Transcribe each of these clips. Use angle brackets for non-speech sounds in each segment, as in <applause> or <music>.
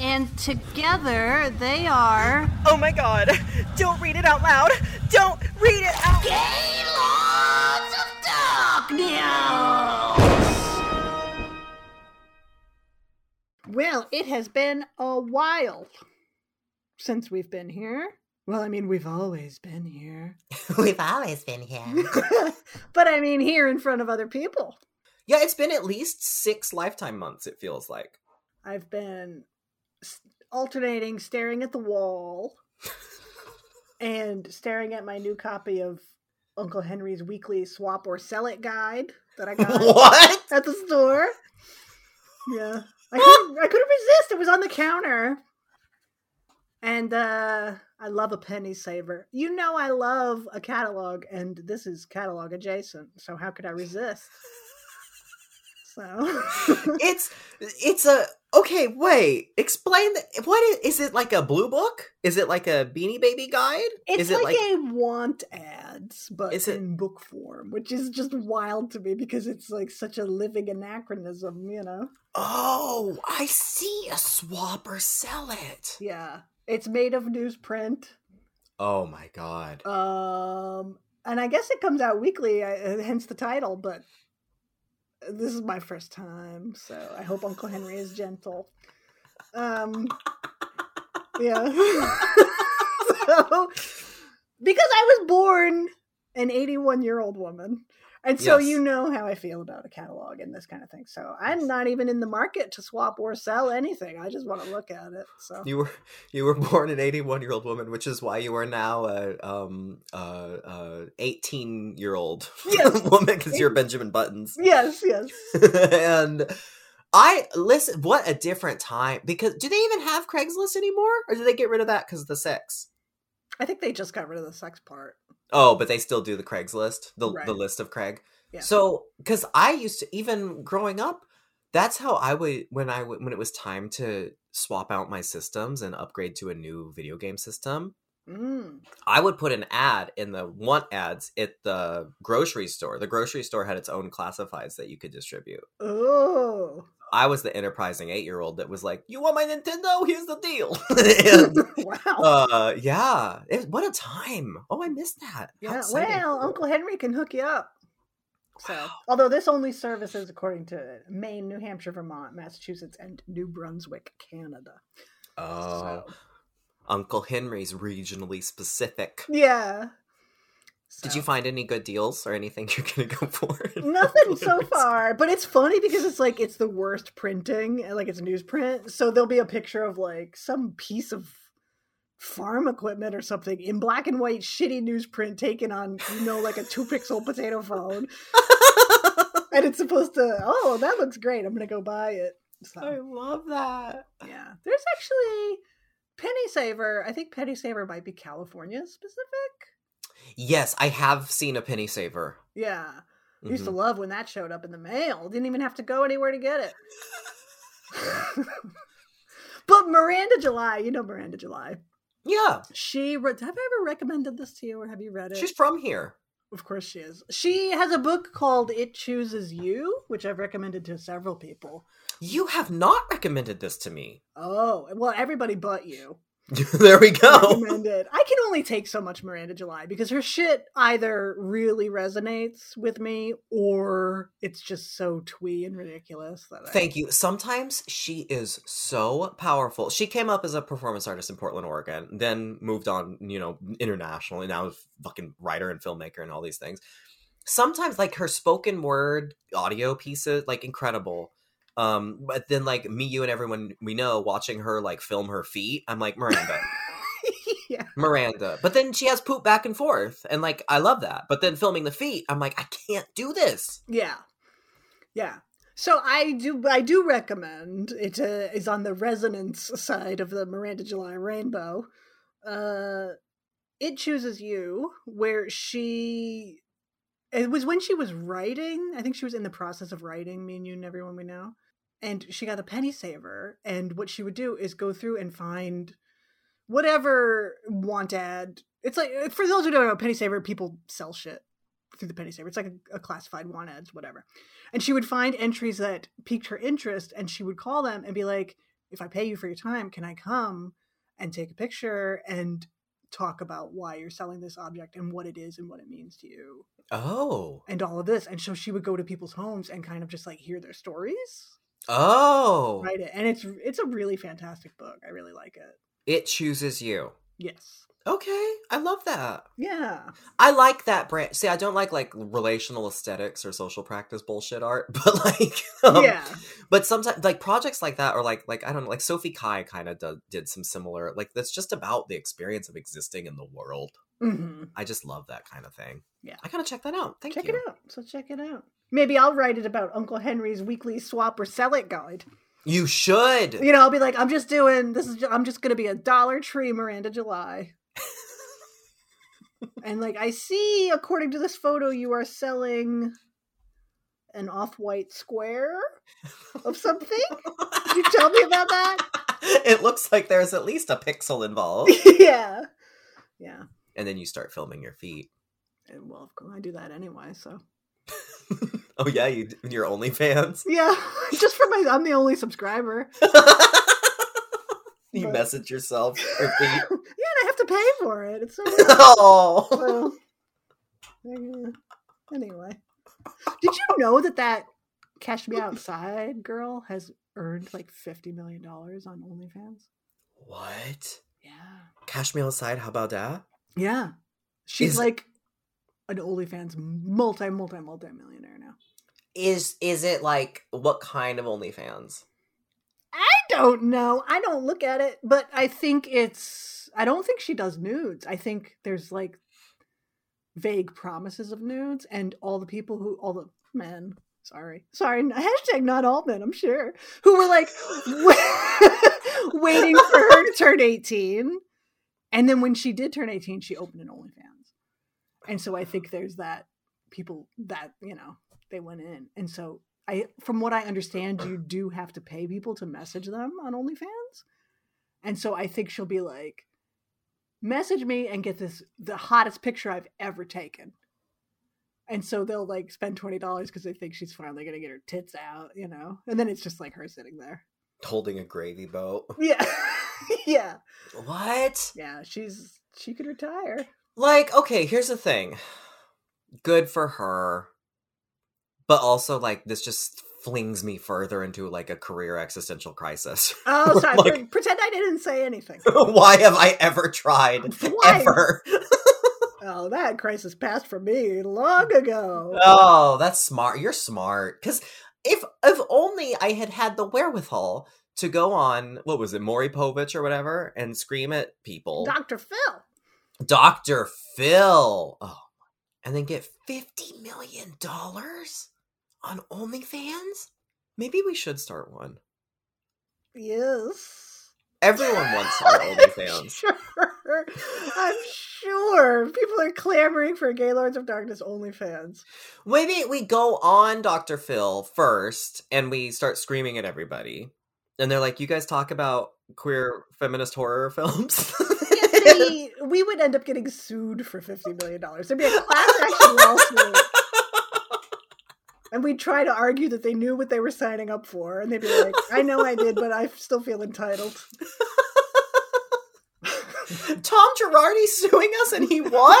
And together they are. Oh my god! Don't read it out loud! Don't read it out Gaylords of Darkness! Well, it has been a while since we've been here. Well, I mean, we've always been here. <laughs> We've always been here. <laughs> but I mean, here in front of other people. Yeah, it's been at least six lifetime months, it feels like. I've been s- alternating staring at the wall <laughs> and staring at my new copy of Uncle Henry's weekly swap or sell it guide that I got <laughs> what? at the store. Yeah. I couldn't, I couldn't resist. It was on the counter. And uh I love a penny saver. You know I love a catalog and this is catalog adjacent. So how could I resist? So <laughs> <laughs> It's it's a okay. Wait, explain the, what is, is it like a blue book? Is it like a Beanie Baby guide? It's is it like, a want ads, but Is it- in book form, which is just wild to me because it's like such a living anachronism, you know? Oh, I see. A swap or sell it. Yeah. It's made of newsprint. Oh my god. Um, and I guess it comes out weekly, uh, hence the title, but this is my first time, so I hope Uncle Henry is gentle. Um, yeah. <laughs> so, because I was born an 81 year old woman. And so Yes. you know how I feel about a catalog and this kind of thing. So I'm not even in the market to swap or sell anything. I just want to look at it. So You were <laughs> you were born an eighty one year old woman, which is why you are now a um uh uh eighteen year old <laughs> woman because you're Benjamin Buttons. yes, yes. <laughs> and I listen. What a different time! Because do they even have Craigslist anymore, or did they get rid of that because of the sex? I think they just got rid of the sex part. Oh, but they still do the Craigslist, the Right. the list of Craig. Yeah. So, because I used to even growing up, that's how I would when I when it was time to swap out my systems and upgrade to a new video game system. Mm. I would put an ad in the want ads at the grocery store. The grocery store had its own classifieds that you could distribute. Oh. I was the enterprising eight year old that was like, "You want my Nintendo? Here's the deal." <laughs> <laughs> and, wow. uh, yeah, it, what a time! Oh, I missed that. Yeah, well, Uncle Henry can hook you up. So, Wow. although this only services according to Maine, New Hampshire, Vermont, Massachusetts, and New Brunswick, Canada. Oh, So, Uncle Henry's regionally specific. yeah. Did you find any good deals or anything <laughs> you're gonna go for? Nothing so <laughs> far, but it's funny because it's like it's the worst printing, like it's newsprint. So there'll be a picture of like some piece of farm equipment or something in black and white, shitty newsprint taken on, you know, like a two pixel potato phone, <laughs> and it's supposed to. Oh, that looks great! I'm gonna go buy it. So, I love that. yeah, there's actually Penny Saver. I think Penny Saver might be California specific. Yes, I have seen a penny saver. Yeah. Used to Mhm. love when that showed up in the mail. Didn't even have to go anywhere to get it. <laughs> <laughs> but Miranda July, you know Miranda July. Yeah, She wrote, have I ever recommended this to you or have you read it? she's from here. of course she is. She has a book called It Chooses You, which I've recommended to several people. You have not recommended this to me. Oh, well, everybody but you. <laughs> there we go. recommended. I can only take so much Miranda July because her shit either really resonates with me or it's just so twee and ridiculous that I, Thank you. Sometimes she is so powerful. She came up as a performance artist in Portland, Oregon, then moved on, you know, internationally. Now, a fucking writer and filmmaker and all these things. Sometimes, like her spoken word audio pieces, like incredible. Um, but then, like me, you, and everyone we know watching her like film her feet, I'm like Miranda, <laughs> yeah. Miranda. But then she has poop back and forth, and like I love that. But then filming the feet, I'm like, I can't do this. Yeah. Yeah. So I do I do recommend it uh, is on the resonance side of the Miranda July rainbow. Uh it chooses you where she it was when she was writing. I think she was in the process of writing Me and You and Everyone We Know, and she got a penny saver. And what she would do is go through and find whatever want ad. It's like uh, for those who don't know, penny saver people sell shit through the penny saver. It's like a, a classified want ads, whatever. And she would find entries that piqued her interest, and she would call them and be like, "If I pay you for your time, can I come and take a picture and talk about why you're selling this object and what it is and what it means to you Oh. and all of this?" And so she would go to people's homes and kind of just like hear their stories, Oh. write it, and it's it's a really fantastic book. I really like it. It chooses you. Yes. Okay. I love that. Yeah. I like that brand. See, I don't like like relational aesthetics or social practice bullshit art, <laughs> but like, um, yeah. But sometimes, like projects like that, or like, like I don't know, like Sophie Calle kind of did, did some similar. Like that's just about the experience of existing in the world. Hmm I just love that kind of thing. Yeah. I gotta check that out. Thank check you. it out. So check it out. Maybe I'll write it about Uncle Henry's weekly swap or sell it guide. You should. You know, I'll be like, I'm just doing this is I'm just gonna be a Dollar Tree Miranda July. <laughs> and like I see, according to this photo, you are selling an off-white square of something. Did you tell me about that? <laughs> it looks like there's at least a pixel involved, <laughs> yeah. Yeah. And then you start filming your feet. And, well, of course, I do that anyway, so <laughs> oh yeah, you your OnlyFans. <laughs> yeah. <laughs> just for my I'm the only subscriber. you But- message yourself your feet. yeah, and I have to pay for it. It's so oh. yeah. Anyway, did you know that that Cash Me Outside girl has earned like fifty million dollars on OnlyFans? What? Yeah, Cash me outside. How about that? Yeah. She's Is- like an OnlyFans multi multi multi millionaire now. Is is it like what kind of OnlyFans? I don't know. I don't look at it, but I think it's. I don't think she does nudes. I think there's like vague promises of nudes, and all the people who, all the men, sorry, sorry, <laughs> hashtag not all men, I'm sure, who were like <laughs> waiting for her to turn 18. And then when she did turn 18, she opened an OnlyFans. And so I think there's that people that, you know, they went in. And so I from what I understand, you do have to pay people to message them on OnlyFans. And so I think she'll be like, message me and get this the hottest picture I've ever taken. And so they'll like spend twenty dollars because they think she's finally gonna get her tits out, you know? And then it's just like her sitting there. Holding a gravy boat. Yeah. <laughs> <laughs> yeah. What? Yeah. She's she could retire. Like, okay, here's the thing. Good for her. But also like this just flings me further into like a career existential crisis. <laughs> Oh, sorry. Like- Pretend I didn't say anything. <laughs> Why have I ever tried? Why? Ever. Oh, that crisis passed for me long ago. Oh, that's smart. You're smart. Because if if only I had had the wherewithal to go on, what was it, Maury Povich or whatever, and scream at people. Dr. Phil. Dr. Phil. Oh, and then get $50 million on OnlyFans? Maybe we should start one. Yes. Everyone wants our <laughs> OnlyFans. I'm sure. I'm sure. People are clamoring for Gaylords of Darkness OnlyFans. Maybe we go on Dr. Phil first and we start screaming at everybody. And they're like, you guys talk about queer feminist horror <laughs> films? Yeah, see, we would end up getting sued for $50 million. There'd be a class action <laughs> lawsuit. And we'd try to argue that they knew what they were signing up for. And they'd be like, I know I did, but I still feel entitled. <laughs> Tom Girardi suing us and he won?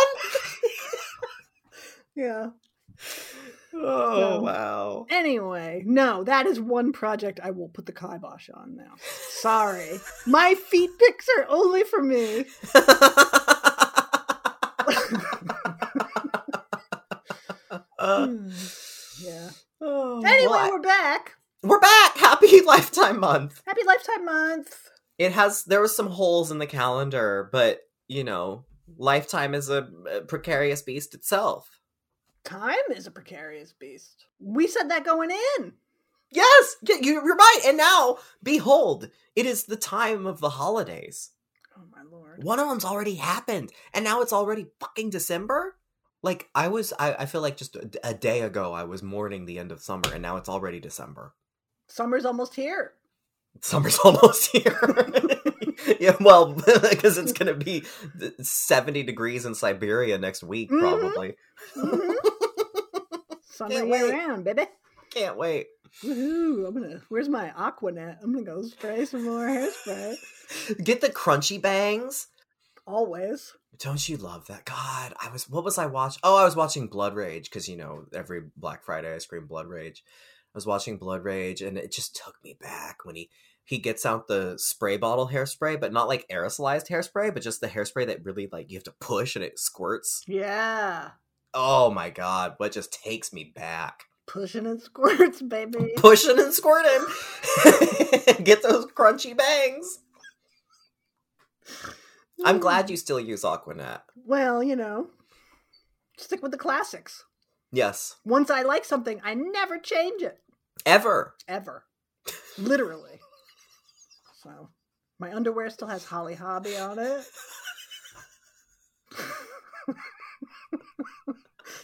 Yeah. Oh, No. wow. Anyway, no, that is one project I will put the kibosh on now. Sorry. My feet pics are only for me. Uh, Hmm. yeah. oh, Anyway, well, I- we're back. we're back. Happy <laughs> Lifetime Month. Happy Lifetime Month. It has there was some holes in the calendar, but you know, Lifetime is a, a precarious beast itself. Time is a precarious beast. We said that going in. Yes, you- you're right. And now, behold, it is the time of the holidays. Oh my lord. One of them's already happened, and now it's already fucking December. Like I was, I, I feel like just a, a day ago I was mourning the end of summer, and now it's already December. Summer's almost here. Summer's <laughs> almost here. <laughs> yeah, well, <laughs> because it's gonna be seventy degrees in Siberia next week, Mhm. probably. Mhm. Summer Can't year wait. round, baby. Can't wait. Woohoo! I'm gonna. Where's my Aqua Net? I'm gonna go spray some more hairspray. <laughs> Get the crunchy bangs. Always. Don't you love that? God, I was. What was I watching? Oh, I was watching Blood Rage because you know every Black Friday I scream Blood Rage. I was watching Blood Rage, and it just took me back when he he gets out the spray bottle hairspray, but not like aerosolized hairspray, but just the hairspray that really like you have to push and it squirts. Yeah. Oh my god, what just takes me back? Pushing and squirts, baby. Pushing and squirting. <laughs> Get those crunchy bangs. I'm mm. glad you still use Aqua Net. Well, you know, stick with the classics. Yes. Once I like something, I never change it. Ever. Ever. Literally. So, my underwear still has Holly Hobbie on it. <laughs>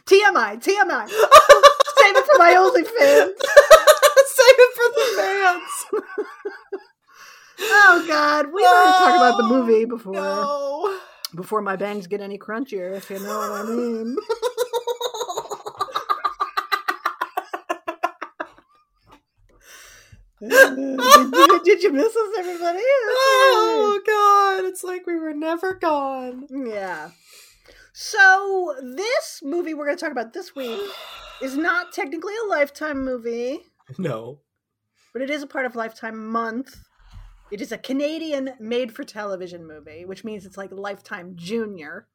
TMI, TMI. Save it for my only OnlyFans. <laughs> Save it for the fans. Oh God, we already talked about the movie before. No. Before my bangs get any crunchier, if you know what I mean. did, <laughs> you, did you miss us, everybody? oh god, it's like we were never gone. Yeah. So this movie we're going to talk about this week is <sighs> not technically a Lifetime movie, No. but it is a part of Lifetime Month. It is a Canadian made-for-television movie, which means it's like Lifetime Junior,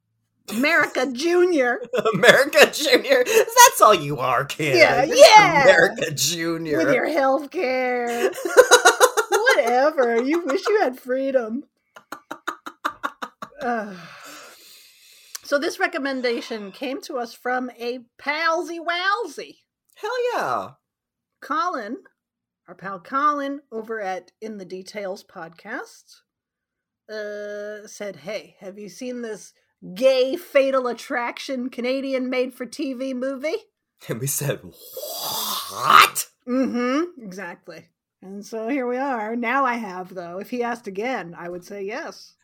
America <laughs> Junior, America Junior. That's all you are, kid. Yeah, yeah. America Junior. with your health care. <laughs> Whatever. You wish you had freedom. <laughs> Ugh. So this recommendation came to us from a palsy walsy. Hell yeah. Colin, our pal Colin over at In the Details podcast, uh, said, Hey, have you seen this gay fatal attraction Canadian made for TV movie? And we said, What? Mm-hmm. Exactly. And so here we are. Now I have, though. If he asked again, I would say yes.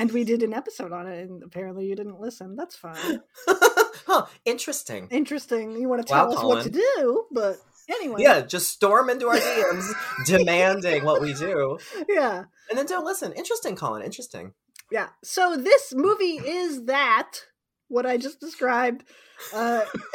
And we did an episode on it, and apparently you didn't listen. That's fine. <laughs> huh, interesting. Interesting. You want to Wow, tell us what to do, but anyway. Yeah, just storm into our DMs <laughs> demanding what we do. Yeah. And then don't listen. Interesting, Colin. Interesting. Yeah. So this movie is that what I just described. Uh, <laughs>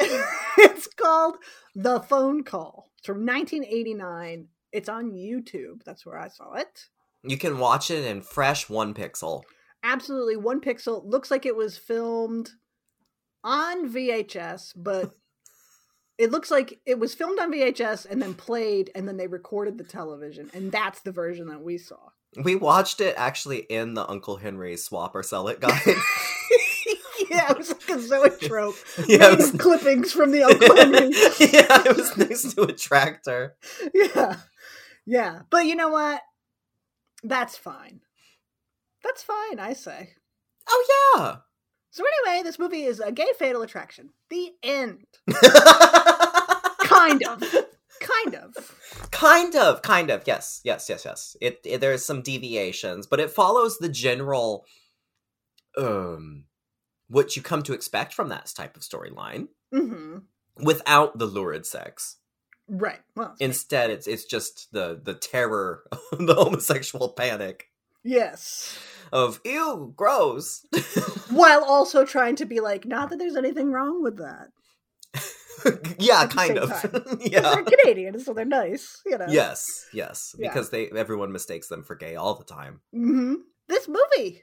it's called The Phone Call. It's from 1989. It's on YouTube. That's where I saw it. You can watch it in fresh one pixel. Absolutely one pixel. Looks like it was filmed on VHS, but <laughs> it looks like it was filmed on VHS and then played, and then they recorded the television, and that's the version that we saw. We watched it actually in the Uncle Henry swap or sell it guide. <laughs> yeah, it was like a zoetrope. <laughs> yeah, it was, clippings from the Uncle Henry. yeah, it was next to a tractor. yeah. Yeah. But you know what? That's fine. That's fine, I say. Oh yeah. So anyway, this movie is a gay fatal attraction. The end. <laughs> Kind of. kind of. kind of, kind of. Yes, yes, yes, yes. It, it there's some deviations, but it follows the general um what you come to expect from that type of storyline hmm without the lurid sex. Right. Well, Instead, it's it's just the the terror, <laughs> the homosexual panic yes. Of ew, gross. <laughs> While also trying to be like, not that there's anything wrong with that. <laughs> yeah, kind of. <laughs> yeah. They're Canadian, so they're nice, you know. Yes, yes, Yeah. because they everyone mistakes them for gay all the time. hmm This movie.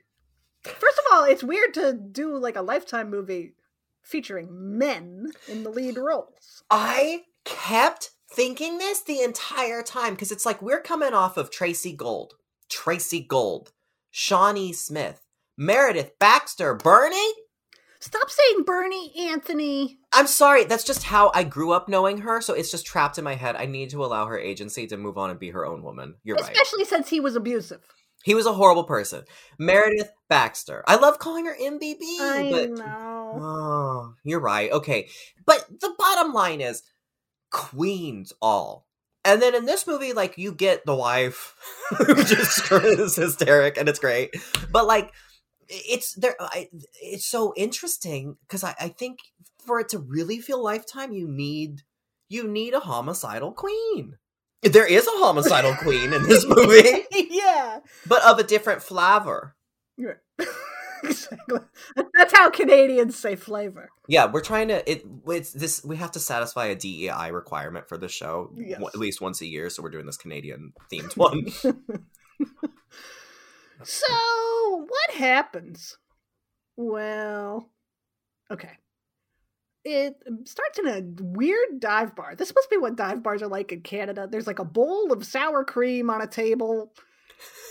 First of all, it's weird to do like a lifetime movie featuring men in the lead roles. I kept thinking this the entire time because it's like we're coming off of Tracey Gold, Tracey Gold, Shawnee Smith, Meredith Baxter, Birney. Stop saying Birney Anthony. I'm sorry, that's just how I grew up knowing her, so it's just trapped in my head. I need to allow her agency to move on and be her own woman. You're right. Especially since he was abusive. He was a horrible person. Meredith Baxter. I love calling her MBB, I but know. oh, you're right. Okay, but the bottom line is queens all. And then in this movie, like you get the wife, <laughs> who just <laughs> is hysteric, and it's great. But like, it's there. I, it's so interesting because I, I think for it to really feel lifetime, you need you need a homicidal queen. There is a homicidal queen in this <laughs> movie, yeah. but of a different flavor. Exactly. <laughs> That's how Canadians say flavor. Yeah, we're trying to. It it's this. We have to satisfy a DEI requirement for the show Yes. w- at least once a year. So we're doing this Canadian themed one. <laughs> So, what happens? Well, okay. It um, starts in a weird dive bar. This must be what dive bars are like in Canada. There's like a bowl of sour cream on a table.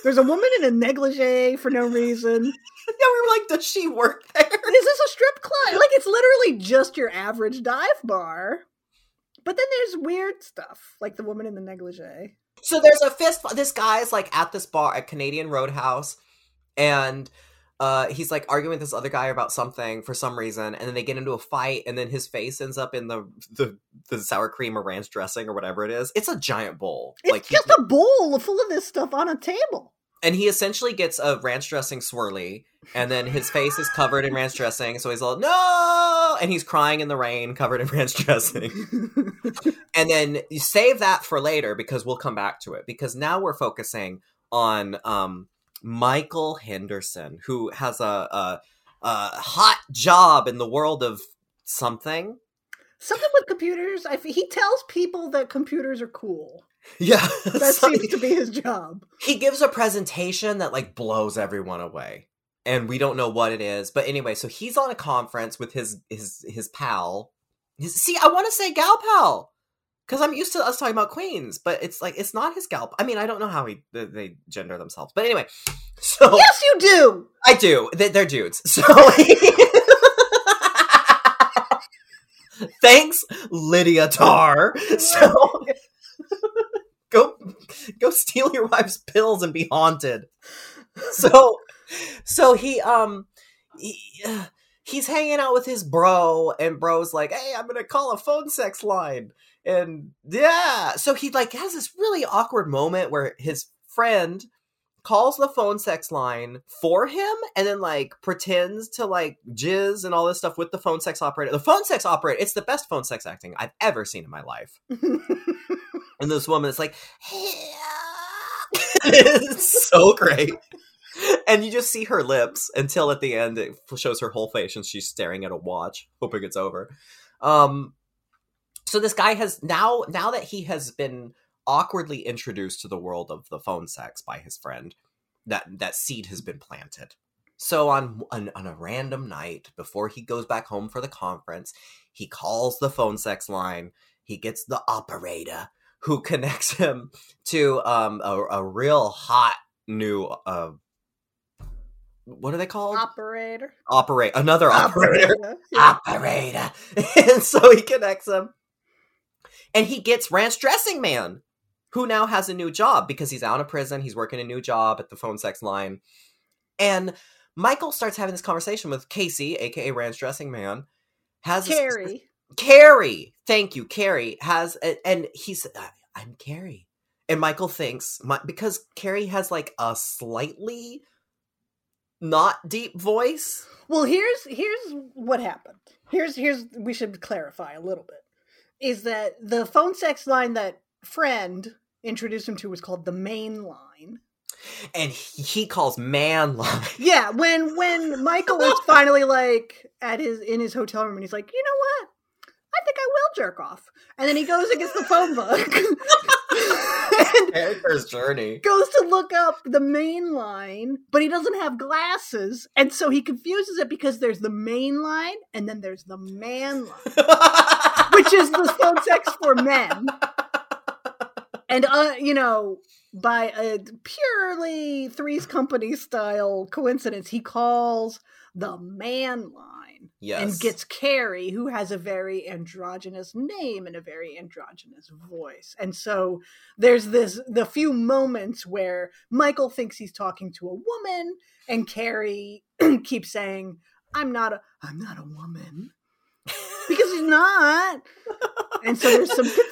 There's a woman in a negligee for no reason. <laughs> yeah, we were like, does she work there? Is this a strip club? Like it's literally just your average dive bar. But then there's weird stuff, like the woman in the negligee. So there's a fist. This guy is like at this bar at Canadian Roadhouse, and uh, he's like arguing with this other guy about something for some reason, and then they get into a fight, and then his face ends up in the the, the sour cream or ranch dressing or whatever it is. It's a giant bowl, It's like just a bowl full of this stuff on a table. and he essentially gets a ranch dressing swirly, and then his face is covered in ranch dressing, so he's all no, and he's crying in the rain, covered in <laughs> ranch dressing. <laughs> and then you save that for later because we'll come back to it because now we're focusing on um, Michael Henderson, who has a, a a hot job in the world of something. Something with computers. I he tells people that computers are cool. <laughs> Yeah, That So seems to be his job. he gives a presentation that like blows everyone away and we don't know what it is but anyway so he's on a conference with his his his pal his, see i want to say gal pal because i'm used to us talking about queens but it's like it's not his gal i mean i don't know how he they, gender themselves but anyway <laughs> so Yes, you do. i do. They, they're dudes. <laughs> So thanks lydia tar <laughs> so go go steal your wife's pills and be haunted. So so he um he, uh, he's hanging out with his bro and bro's like hey i'm gonna call a phone sex line and yeah so he like has this really awkward moment where his friend calls the phone sex line for him and then like pretends to like jizz and all this stuff with the phone sex operator. The phone sex operator it's the best phone sex acting i've ever seen in my life. <laughs> And this woman is like <laughs> it's so great. And you just see her lips until at the end it shows her whole face and she's staring at a watch hoping it's over. Um so this guy has now now that he has been awkwardly introduced to the world of the phone sex by his friend that that seed has been planted. So on, on on a random night before he goes back home for the conference he calls the phone sex line. He gets the operator who <laughs> connects him to um a, a real hot new uh what are they called? Operator. operate another operator Yeah. operator. <laughs> And so he connects him and he gets ranch dressing man who now has a new job because he's out of prison he's working a new job at the phone sex line and michael starts having this conversation with casey aka ranch dressing man has Carrie. Carrie, thank you. Carrie has, a- and he's, I'm Carrie, and Michael thinks my, because Carrie has like a slightly not deep voice. Well, here's here's what happened. Here's here's we should clarify a little bit. Is that the phone sex line that friend introduced him to was called the main line. and he, calls man line. Yeah, when when Michael is <laughs> finally like at his in his hotel room and he's like, you know what? I think I will jerk off. And then he goes and gets the phone book <laughs> <laughs> Character's journey. goes to look up the main line, but he doesn't have glasses. And so he confuses it because there's the main line and then there's the man line, <laughs> which is the phone sex for men. And uh, you know, by a purely Three's Company style coincidence, he calls the man line Yes. and gets Carrie, who has a very androgynous name and a very androgynous voice. And so there's this the few moments where Michael thinks he's talking to a woman, and Carrie <clears throat> keeps saying, I'm not a I'm not a woman. because he's not. And so there's some confusion.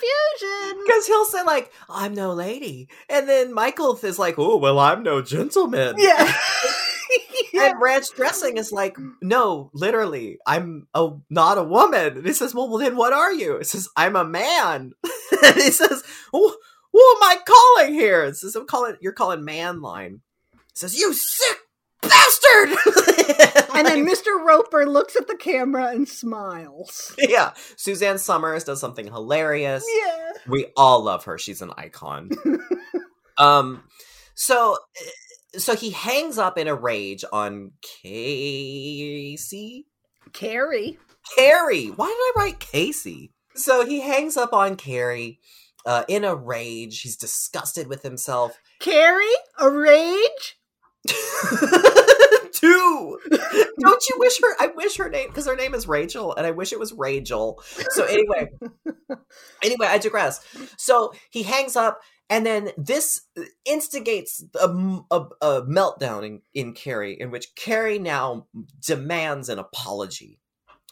<laughs> Because he'll say like, "I'm no lady," and then Michael is like, "Oh, well, I'm no gentleman." Yeah. <laughs> And ranch dressing is like, no, literally, I'm a not a woman. And he says, well, well, then what are you? It says, I'm a man. <laughs> and he says, who, who am I calling here? It says, I'm calling, you're calling man line. It says, you sick bastard. <laughs> And then Mr. Roper looks at the camera and smiles. yeah, Suzanne Somers does something hilarious. Yeah. We all love her. She's an icon. <laughs> um, so so he hangs up in a rage on Casey. Carrie. Carrie. Why did I write Casey? So he hangs up on Carrie uh, in a rage. He's disgusted with himself. Carrie? A rage? <laughs> Two. Don't you wish her? I wish her name because her name is Rachel, and I wish it was Rachel. So anyway, <laughs> anyway, I digress. So he hangs up, and then this instigates a, a, a meltdown in, in Carrie, in which Carrie now demands an apology.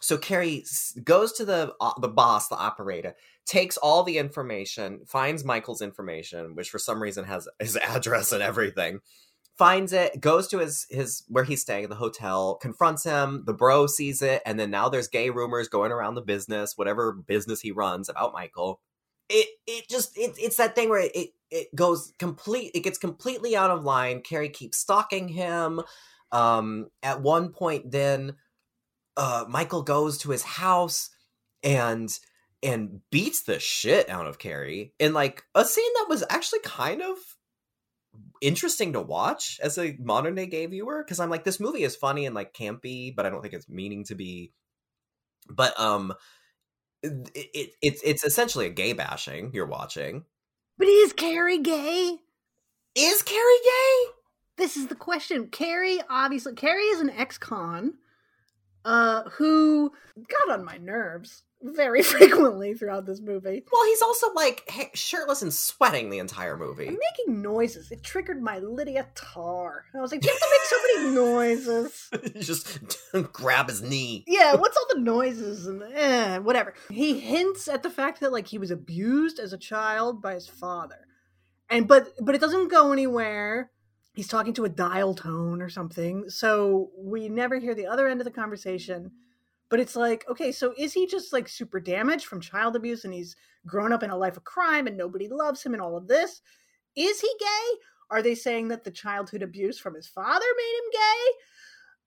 So Carrie goes to the uh, the boss, the operator, takes all the information, finds Michael's information, which for some reason has his <laughs> address and everything. Finds it, goes to his his where he's staying in the hotel, confronts him. The bro sees it, and then now there's gay rumors going around the business, whatever business he runs about Michael. It it just it, it's that thing where it it goes complete. It gets completely out of line. Carrie keeps stalking him. Um, at one point, then uh, Michael goes to his house and and beats the shit out of Carrie in like a scene that was actually kind of interesting to watch as a modern day gay viewer because I'm like this movie is funny and like campy, but I don't think it's meaning to be. But um, it, it it's it's essentially a gay bashing you're watching. But is Carrie gay? Is Carrie gay? This is the question. Carrie, obviously, Carrie is an ex-con uh, who got on my nerves very <laughs> frequently throughout this movie. Well, he's also like ha- shirtless and sweating the entire I'm movie. making noises. It triggered my Lydia Tár. I was like, you have to make so many noises. <laughs> Just <laughs> grab his knee. Yeah, what's all the noises and eh, whatever. He hints at the fact that like he was abused as a child by his father, and but but it doesn't go anywhere. He's talking to a dial tone or something, so we never hear the other end of the conversation. But it's like, okay, so is he just like super damaged from child abuse and he's grown up in a life of crime and nobody loves him and all of this? Is he gay? Are they saying that the childhood abuse from his father made him gay?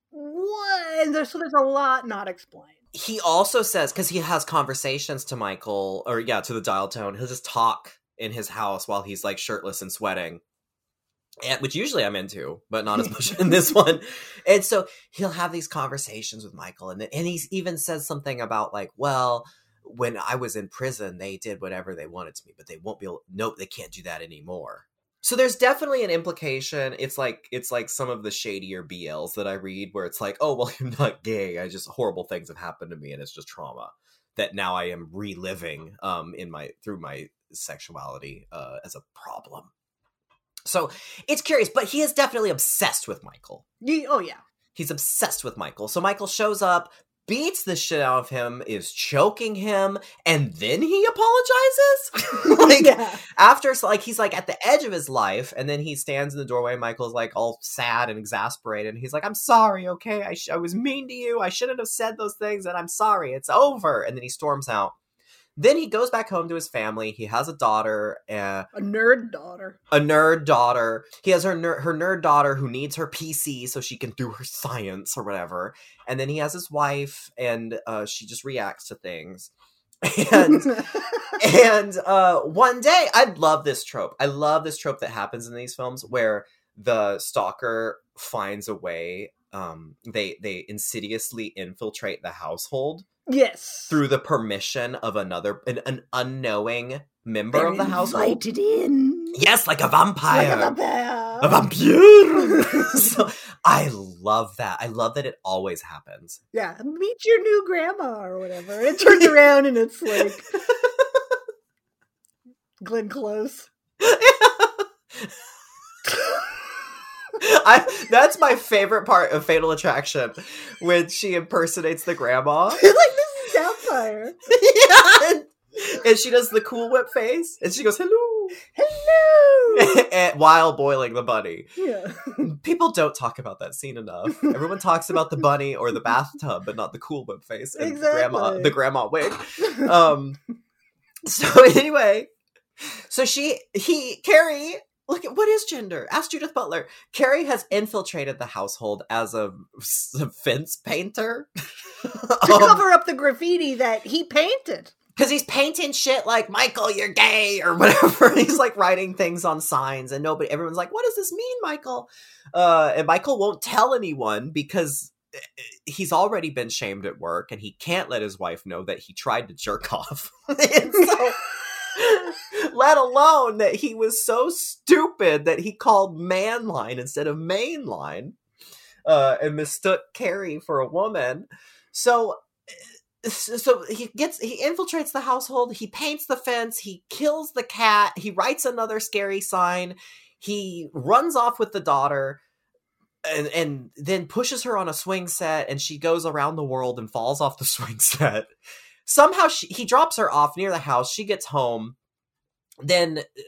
What? And there's, so there's a lot not explained. he also says because he has conversations to Michael or yeah to the dial tone. He'll just talk in his house while he's like shirtless and sweating, and, which usually I'm into, but not as <laughs> much in this one. And so he'll have these conversations with Michael, and and he even says something about like, well, when I was in prison, they did whatever they wanted to me, but they won't be able. Nope, they can't do that anymore. So there's definitely an implication. It's like it's like some of the shadier BLs that I read where it's like, oh well, <laughs> I'm not gay. I just horrible things have happened to me and it's just trauma that now I am reliving um in my through my sexuality uh as a problem. So it's curious, but he is definitely obsessed with Michael. Ye- oh yeah. He's obsessed with Michael. So Michael shows up, beats the shit out of him, is choking him, and then he apologizes. <laughs> <laughs> like yeah. after so like he's like at the edge of his life and then he stands in the doorway michael's like all sad and exasperated and he's like i'm sorry okay I, sh- I was mean to you i shouldn't have said those things and i'm sorry it's over and then he storms out then he goes back home to his family. He has a daughter uh, A nerd daughter. a nerd daughter. He has her ner- her nerd daughter who needs her pc so she can do her science or whatever. And then he has his wife and uh, she just reacts to things. <laughs> And <laughs> and uh one day i love this trope. I love this trope that happens in these films where the stalker finds a way um they they insidiously infiltrate the household yes. through the permission of another an, an unknowing member They're of the household. Invited in. Yes, like a Like vampire. a vampire. a vampire. <laughs> so I love that. I love that it always happens. Yeah, meet your new grandma or whatever. It turns <laughs> around and it's like Glenn Close. <laughs> <laughs> I that's my favorite part of Fatal Attraction when she impersonates the grandma. <laughs> like this is Doubtfire. yeah. And, and she does the cool whip face and she goes, hello. Hello. <laughs> while boiling the bunny. yeah. People don't talk about that scene enough. Everyone talks about the bunny or the bathtub, but not the cool whip face and grandma the grandma wig. Um so anyway, so she he Carrie look at what is gender? Ask Judith Butler. Carrie has infiltrated the household as a fence painter. <laughs> to cover up the graffiti that he painted. because he's painting shit like Michael, you're gay or whatever. <laughs> he's like writing things on signs, and nobody, everyone's like, "What does this mean, Michael?" Uh, and Michael won't tell anyone because eh, he's already been shamed at work, and he can't let his wife know that he tried to jerk <laughs> off. and so, <laughs> let alone that he was so stupid that he called manline instead of mainline, uh, and mistook Carrie for a woman. So so he gets he infiltrates the household he paints the fence he kills the cat he writes another scary sign he runs off with the daughter and and then pushes her on a swing set and she goes around the world and falls off the <laughs> swing set somehow she, he drops her off near the house. She gets home. Then uh,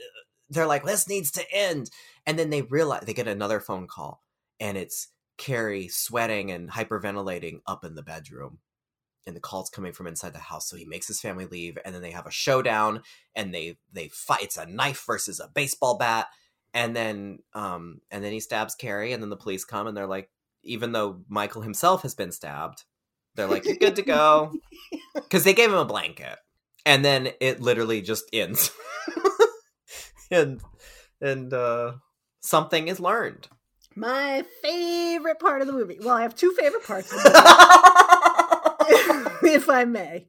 they're like this needs to end. And then they realize they get another phone call and it's carrie sweating and hyperventilating up in the bedroom. And the call's coming from inside the house so he makes his family leave and then they have a showdown and they they fight. It's a knife versus a baseball bat. And then um and then he stabs carrie and then the police come and they're like even though michael himself has been stabbed they're like you're good to go <laughs> because they gave him a blanket and then it literally just ends <laughs> and and uh something is learned My favorite part of the movie. Well, I have two favorite parts of the movie, <laughs> if I may.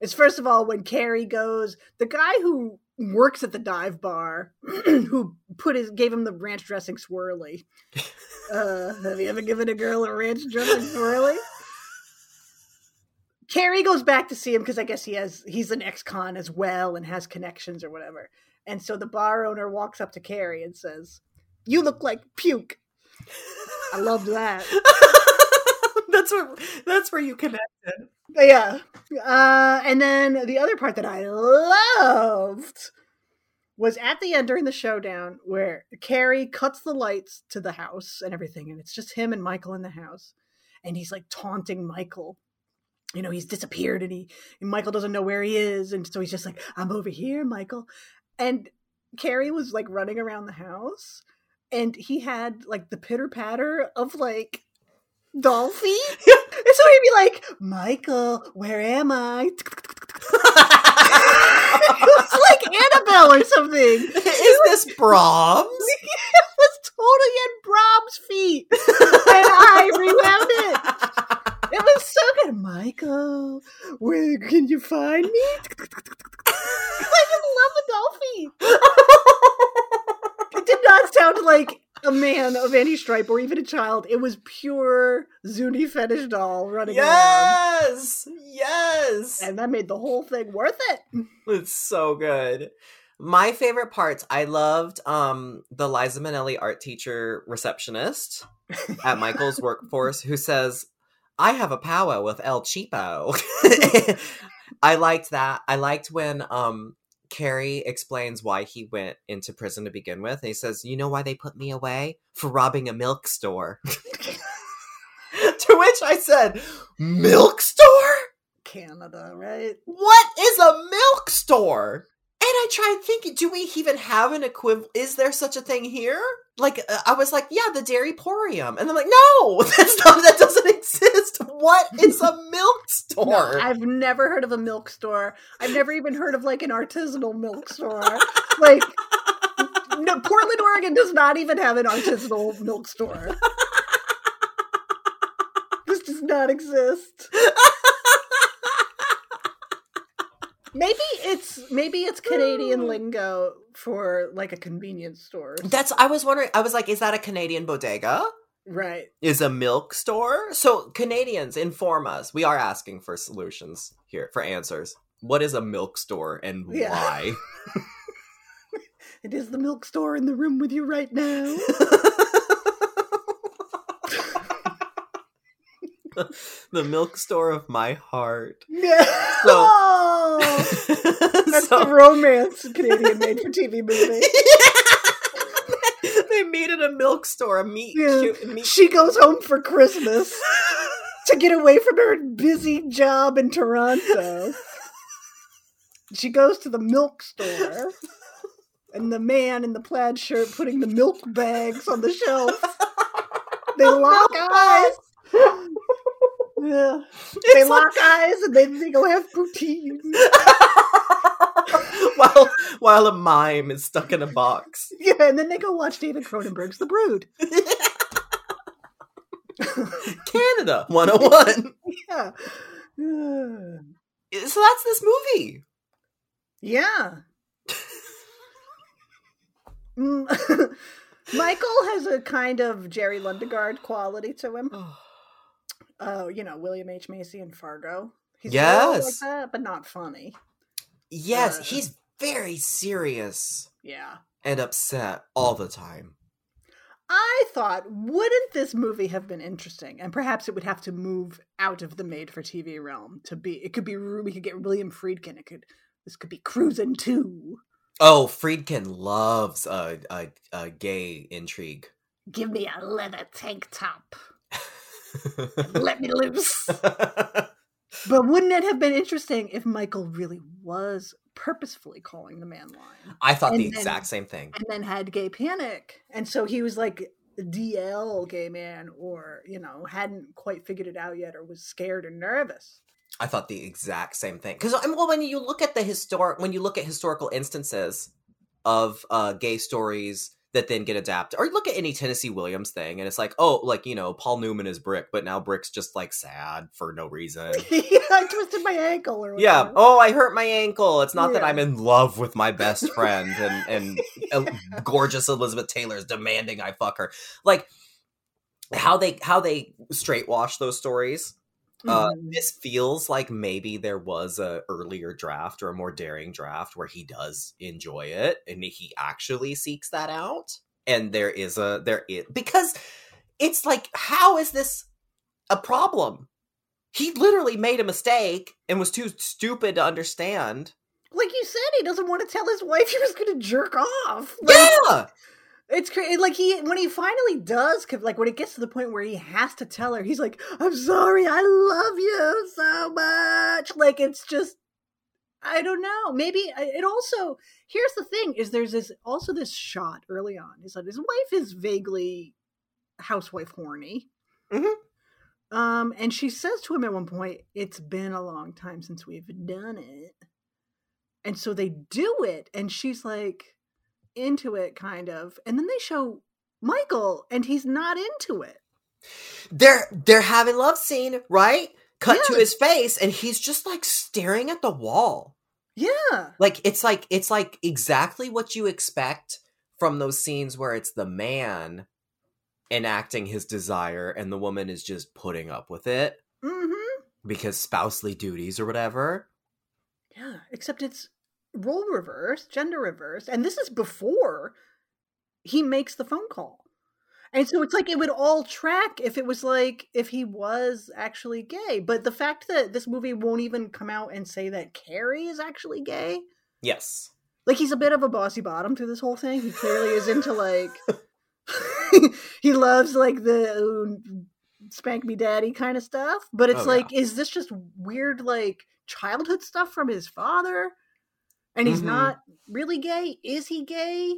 It's first of all when Carrie goes, the guy who works at the dive bar, <clears throat> who put his gave him the ranch dressing swirly. Uh, have you ever given a girl a ranch dressing swirly? Carrie goes back to see him because I guess he has he's an ex-con as well and has connections or whatever. And so the bar owner walks up to Carrie and says, "You look like puke." I love that. <laughs> that's where that's where you connected Yeah. Uh, and then the other part that I loved was at the end during the showdown where Carrie cuts the lights to the house and everything, and it's just him and Michael in the house. And he's like taunting Michael. You know, he's disappeared and he and Michael doesn't know where he is. And so he's just like, I'm over here, Michael. And Carrie was like running around the house and he had like the pitter patter of like doll <laughs> feet. and so he'd be like, Michael, where am I? <laughs> it was like Annabelle or something. <laughs> Is this Brahms? It was totally in Brahms' feet. And I rewound it. It was so good. Michael, where can you find me? <laughs> I just love feet. <laughs> It did not sound like a man of any stripe or even a child. It was pure Zuni fetish doll running around. yes, yes. And that made the whole thing worth it. It's so good. My favorite parts, I loved um the Liza Minnelli art teacher receptionist at Michael's <laughs> workforce who says, I have a power with El Cheapo. <laughs> I liked that. I liked when um Carrie explains why he went into prison to begin with. And he says, You know why they put me away? For robbing a milk store. <laughs> to which I said, Milk store? Canada, right? What is a milk store? And I tried thinking, do we even have an equivalent? Is there such a thing here? Like, uh, I was like, yeah, the Dairy Porium. And I'm like, no, <laughs> that's not, that doesn't exist. What is a milk store? No, I've never heard of a milk store. I've never even heard of like an artisanal milk store. like, no, Portland, Oregon does not even have an artisanal milk store. this does not exist. <laughs> maybe it's maybe it's Canadian hmm. lingo for like a convenience store. That's I was wondering. I was like, is that a Canadian bodega? right. Is a milk store? So Canadians, inform us. We are asking for solutions here for answers. What is a milk store and Yeah. <laughs> why? It is the milk store in the room with you right now. <laughs> <laughs> the milk store of my heart. Yeah. So- oh, that's So- the romance Canadian made for TV movie. <laughs> they meet at a milk store. A meat. Yeah. cute- meat She goes home for Christmas to get away from her busy job in Toronto. She goes to the milk store, and the man in the plaid shirt putting the milk bags on the shelf. They oh lock eyes. Yeah. They It's like- lock eyes and then they go have poutine. <laughs> while a mime is stuck in a box. <laughs> Yeah, and then they go watch David Cronenberg's The Brood. <laughs> Canada 101. Yeah. <sighs> so that's this movie. Yeah. Mm, <laughs> Michael has a kind of Jerry Lundegaard quality to him. <sighs> Oh, you know, William H. Macy and Fargo. He's little like Yes. that, but not funny. yes, Uh. he's very serious Yeah. and upset all the time. I thought, wouldn't this movie have been interesting? And perhaps it would have to move out of the made for TV realm to be. It could be. We could get William Friedkin. It could. This could be Cruisin' Two. Oh, Friedkin loves a a, a gay intrigue. Give me a leather tank top. <laughs> Let me loose. <laughs> But wouldn't it have been interesting if Michael really was purposefully calling the man line I thought the then- exact same thing. and then had gay panic? And so he was like DL gay man or, you know, hadn't quite figured it out yet or was scared and nervous. I thought the exact same thing. Because well, when you look at the historic, when you look at historical instances of uh, gay stories that then get adapted, or look at any Tennessee Williams thing, and it's like, oh, like you know, Paul Newman is Brick, but now Brick's just like sad for no reason. <laughs> yeah, I twisted my ankle or yeah. Oh, I hurt my ankle. It's not that I'm in love with my best <laughs> friend, and and <laughs> uh, gorgeous Elizabeth Taylor's demanding I fuck her. Like how they how they straight wash those stories uh, Mhm. this feels like maybe there was a earlier draft or a more daring draft where he does enjoy it and he actually seeks that out and there is a there is because it's like how is this a problem he literally made a mistake and was too stupid to understand like you said, he doesn't want to tell his wife he was going to jerk off. Like, yeah It's crazy. Like he, when he finally does, like when it gets to the point where he has to tell her, he's like, "I'm sorry, I love you so much." Like it's just, I don't know. Maybe it also. Here's the thing: is there's this also this shot early on. Is that his wife is vaguely housewife horny. Mhm. Um, and she says to him at one point, "It's been a long time since we've done it," and so they do it, and she's like into it kind of and then they show michael and he's not into it. They're they're having love scene right? Cut to his face and he's just like staring at the wall. Yeah. Like it's like it's like exactly what you expect from those scenes where it's the man enacting his desire and the woman is just putting up with it mm-hmm. because spousely duties or whatever. Yeah except it's role reverse gender reverse and this is before he makes the phone call and so it's like it would all track if it was like if he was actually gay but the fact that this movie won't even come out and say that carrie is actually gay yes like he's a bit of a bossy bottom through this whole thing. He clearly is into like <laughs> <laughs> he loves like the spank me daddy kind of stuff. But it's Oh, like, is this just weird like childhood stuff from his father? And he's Mhm. not really gay. Is he gay?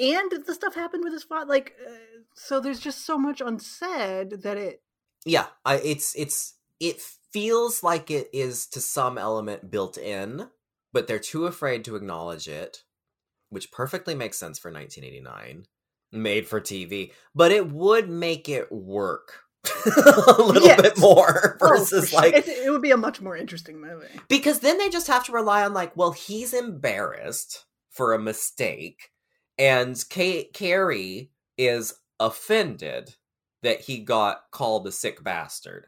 And the stuff happened with his father. Like, uh, so there's just so much unsaid that it. yeah I, it's it's it feels like it is to some element built in but they're too afraid to acknowledge it which perfectly makes sense for 1989 made for tv but it would make it work <laughs> a little Yes. bit more Oh, versus sure. like it, it would be a much more interesting movie. because then they just have to rely on like well he's embarrassed for a mistake and Ka- Carrie is offended that he got called a sick bastard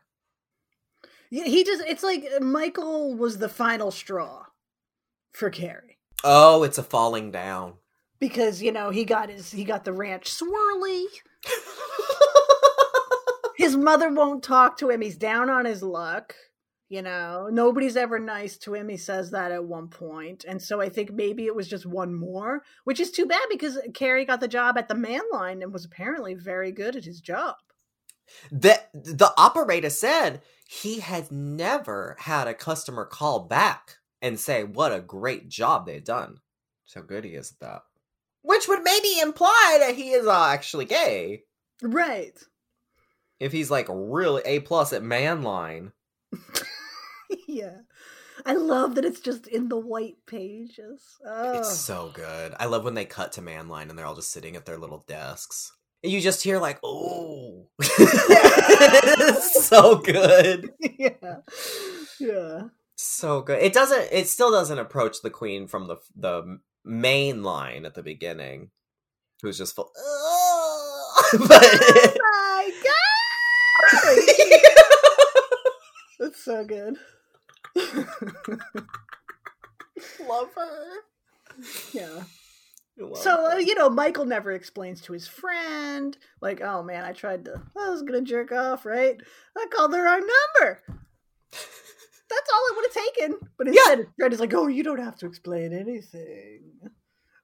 Yeah, he just it's like Michael was the final straw for Carrie. oh it's a falling down Because, you know, he got his he got the ranch swirly. <laughs> His mother won't talk to him. He's down on his luck. You know, nobody's ever nice to him. He says that at one point. And so I think maybe it was just one more, which is too bad because Carrie got the job at the man line and was apparently very good at his job. the the operator said he had never had a customer call back and say what a great job they've done so good he is at that which would maybe imply that he is uh, actually gay Right. If he's like really a plus at man line <laughs> yeah. I love that it's just in the white pages. Oh. it's so good i love when they cut to man line and they're all just sitting at their little desks and you just hear like oh <laughs> it's so good <laughs> yeah. Yeah. so good it doesn't it still doesn't approach the queen from the the main line at the beginning who's just full Oh but my god! <laughs> That's so good. <laughs> love her yeah. Love So uh, you know, Michael never explains to his friend, like, "Oh man, I tried to. I was gonna jerk off, right? I called the wrong number." That's all it would have taken. But instead, his friend is like, "Oh, you don't have to explain anything."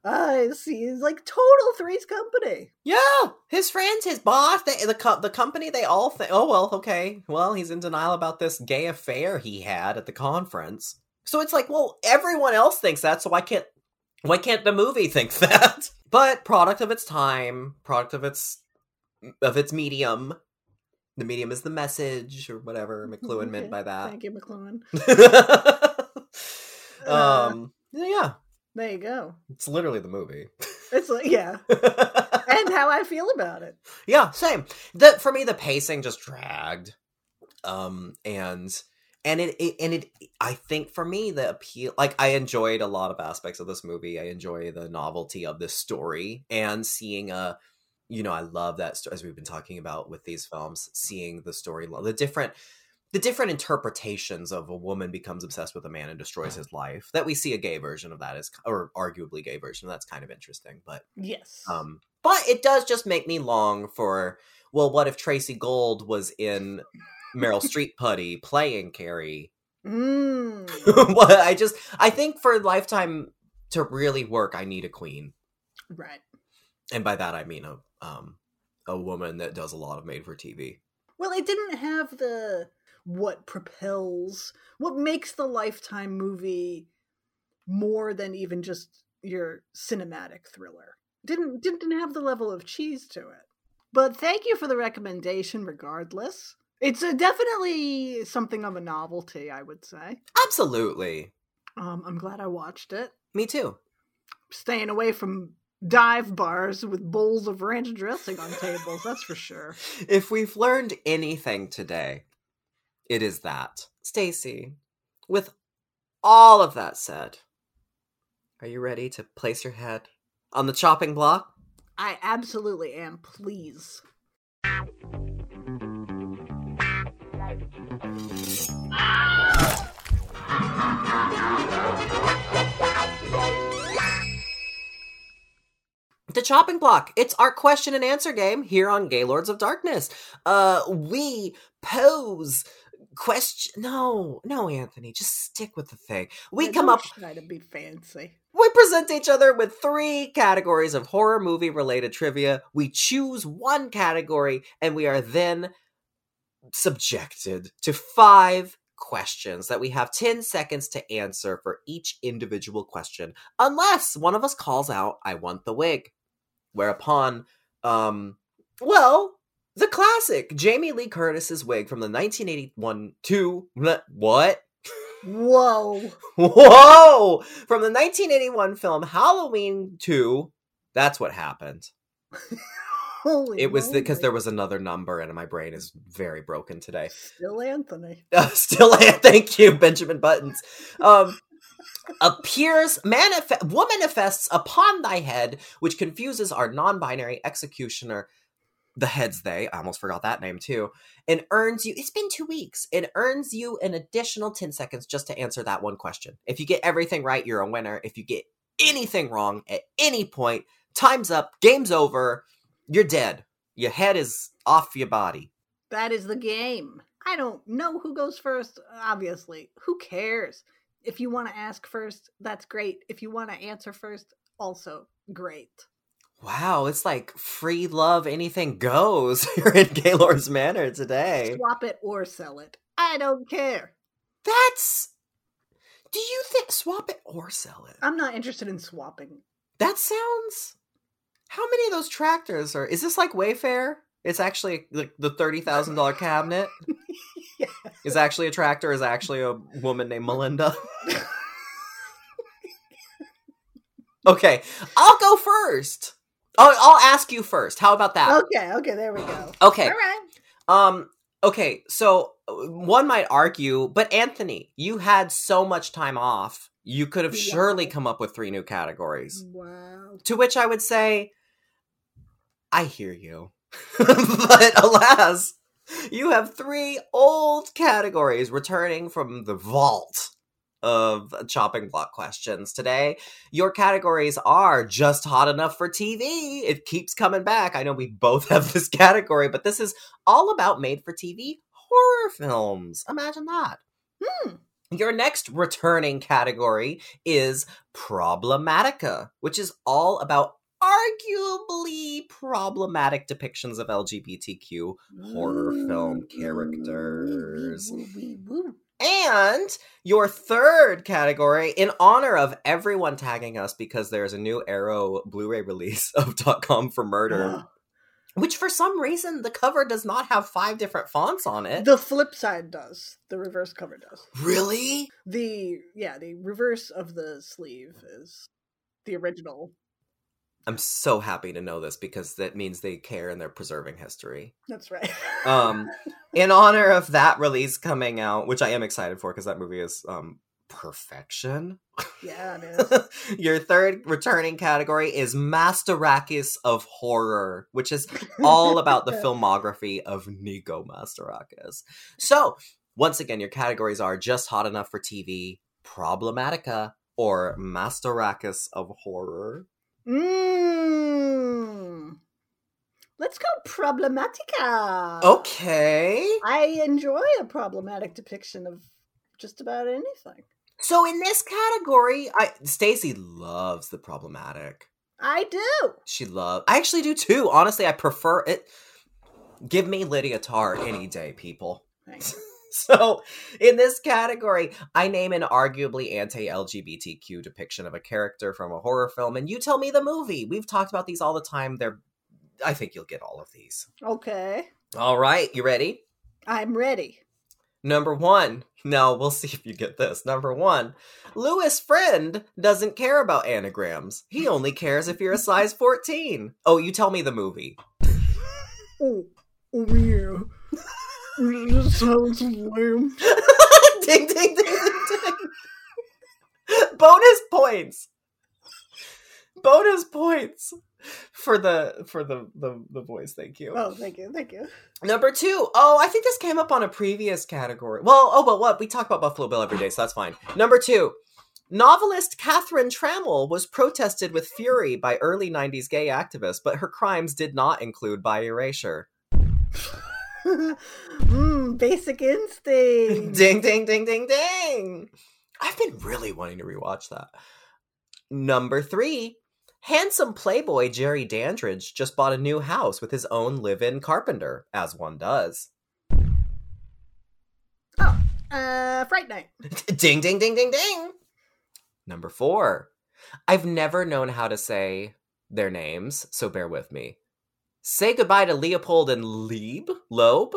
I see. It's like total Three's Company. yeah his friends his boss they, the, co- the company they all think oh well okay well he's in denial about this gay affair he had at the conference so it's like well everyone else thinks that so why can't why can't the movie think <laughs> that but product of its time product of its of its medium the medium is the message or whatever <laughs> mcluhan meant by that Thank you, McLuhan. <laughs> um yeah There you go. it's literally the movie. <laughs> It's like, yeah, and how I feel about it. yeah same. The for me the pacing just dragged. Um and and it, it and it i think for me the appeal like i enjoyed a lot of aspects of this movie. I enjoy the novelty of this story and seeing a you know i love that as we've been talking about with these films seeing the story the different the different interpretations of a woman becomes obsessed with a man and destroys his life that we see a gay version of that is or arguably gay version that's kind of interesting but Yes. um, but it does just make me long for well, what if Tracey Gold was in Meryl Streep Putty playing Carrie? Mm. <laughs> what I just I think for Lifetime to really work, I need a queen, Right. and by that I mean a um a woman that does a lot of made for TV. Well, it didn't have the what propels, what makes the Lifetime movie more than even just your cinematic thriller. Didn't didn't have the level of cheese to it. But thank you for the recommendation, regardless. It's a, definitely something of a novelty, I would say. Absolutely, Um, I'm glad I watched it. me too. Staying away from dive bars with bowls of ranch dressing on tables, that's for sure. <laughs> If we've learned anything today, it is that. Stacie, with all of that said, are you ready to place your head on the chopping block? I absolutely am. Please. The chopping block. It's our question and answer game here on Gaylords of Darkness. Uh we pose question no, no Anthony, just stick with the thing. We Yeah, come up try to be fancy. We present each other with three categories of horror movie related trivia. We choose one category and we are then subjected to five questions that we have 10 seconds to answer for each individual question, unless one of us calls out, I want the wig. Whereupon, um, well, the classic Jamie Lee Curtis's wig from the 1981 two what? Whoa. <laughs> Whoa! From the 1981 film Halloween 2, that's what happened. <laughs> Holy It was because moly. there was another number, and my brain is very broken today. still Anthony. Uh, <laughs> still, thank you, Benjamin Buttons. Um, appears manif- woman manifests upon thy head, which confuses our non-binary executioner. The heads they, I almost forgot that name too, and earns you. It's been two weeks. It earns you an additional ten seconds just to answer that one question. If you get everything right, you're a winner. If you get anything wrong at any point, time's up. Game's over. You're dead. Your head is off your body. That is the game. I don't know who goes first, obviously. Who cares? If you want to ask first, that's great. If you want to answer first, also great. Wow, it's like free love, anything goes <laughs> here in Gaylord's Manor today. Swap it or sell it. I don't care. That's. Do you think swap it or sell it? I'm not interested in swapping. That sounds. How many of those tractors are? Is this like Wayfair? It's actually like the thirty thousand dollar <laughs> cabinet. Yeah. Is actually a tractor. Is actually a woman named Melinda. <laughs> okay, I'll go first. I'll, I'll ask you first. How about that? Okay, okay, there we go. Okay. All right. Um. Okay. So uh, one might argue, but Anthony, you had so much time off. You could have Yeah. surely come up with three new categories. Wow. To which I would say, I hear you, <laughs> but alas, you have three old categories returning from the vault of chopping block questions today. Your categories are just hot enough for TV. It keeps coming back. I know we both <laughs> have this category, but this is all about made for TV horror films. Imagine that. Hmm. Your next returning category is Problematica, which is all about arguably problematic depictions of LGBTQ horror film characters. woo, woo, woo, woo. And your third category, in honor of everyone tagging us because there's a new Arrow Blu ray release <laughs> of .com for Murder, which for some reason the cover does not have five different fonts on it. the flip side does. The reverse cover does. really? The yeah, the reverse of the sleeve is the original. I'm so happy to know this because that means they care and they're preserving history. That's right. Um, <laughs> in honor of that release coming out, which I am excited for because that movie is um perfection. yeah, it <laughs> is. Your third returning category is Mastorakis of Horror, which is <laughs> all about the filmography of Nico Mastorakis. So, once again, your categories are just hot enough for TV, Problematica, or Mastorakis of Horror. Mm. Let's go problematica. Okay. I enjoy a problematic depiction of just about anything. So in this category, I Stacie loves the problematic. I do. She loves. I actually do too. Honestly, I prefer it. Give me Lydia Tár any day, people. <laughs> <laughs> So, in this category, I name an arguably anti LGBTQ depiction of a character from a horror film, and you tell me the movie. We've talked about these all the time. They're, I think you'll get all of these. Okay. All right, you ready? I'm ready. Number one. No, we'll see if you get this. Number one. Louis Friend doesn't care about anagrams. He only cares if you're a size 14. Oh, you tell me the movie. <laughs> Oh, oh yeah. Sounds lame. <laughs> ding, ding, ding, ding, ding. Bonus points. Bonus points for the for the the, the voice. Thank you. Oh, thank you, thank you. Number two. Oh, I think this came up on a previous category. Well, oh, but what we talk about Buffalo Bill every day, so that's fine. Number two. Novelist Catherine Trammell was protested with fury bi early 90s gay activists, but her crimes did not include by erasure. <laughs> <laughs> mm, basic instinct. ding, ding, ding, ding, ding. I've been really wanting to rewatch that. Number three, handsome playboy Jerry Dandridge just bought a new house with his own live in carpenter, as one does. Oh, uh, Fright Night. <laughs> ding, ding, ding, ding, ding. Number four, I've never known how to say their names, so bear with me. Say goodbye to Leopold and Lieb? Loeb?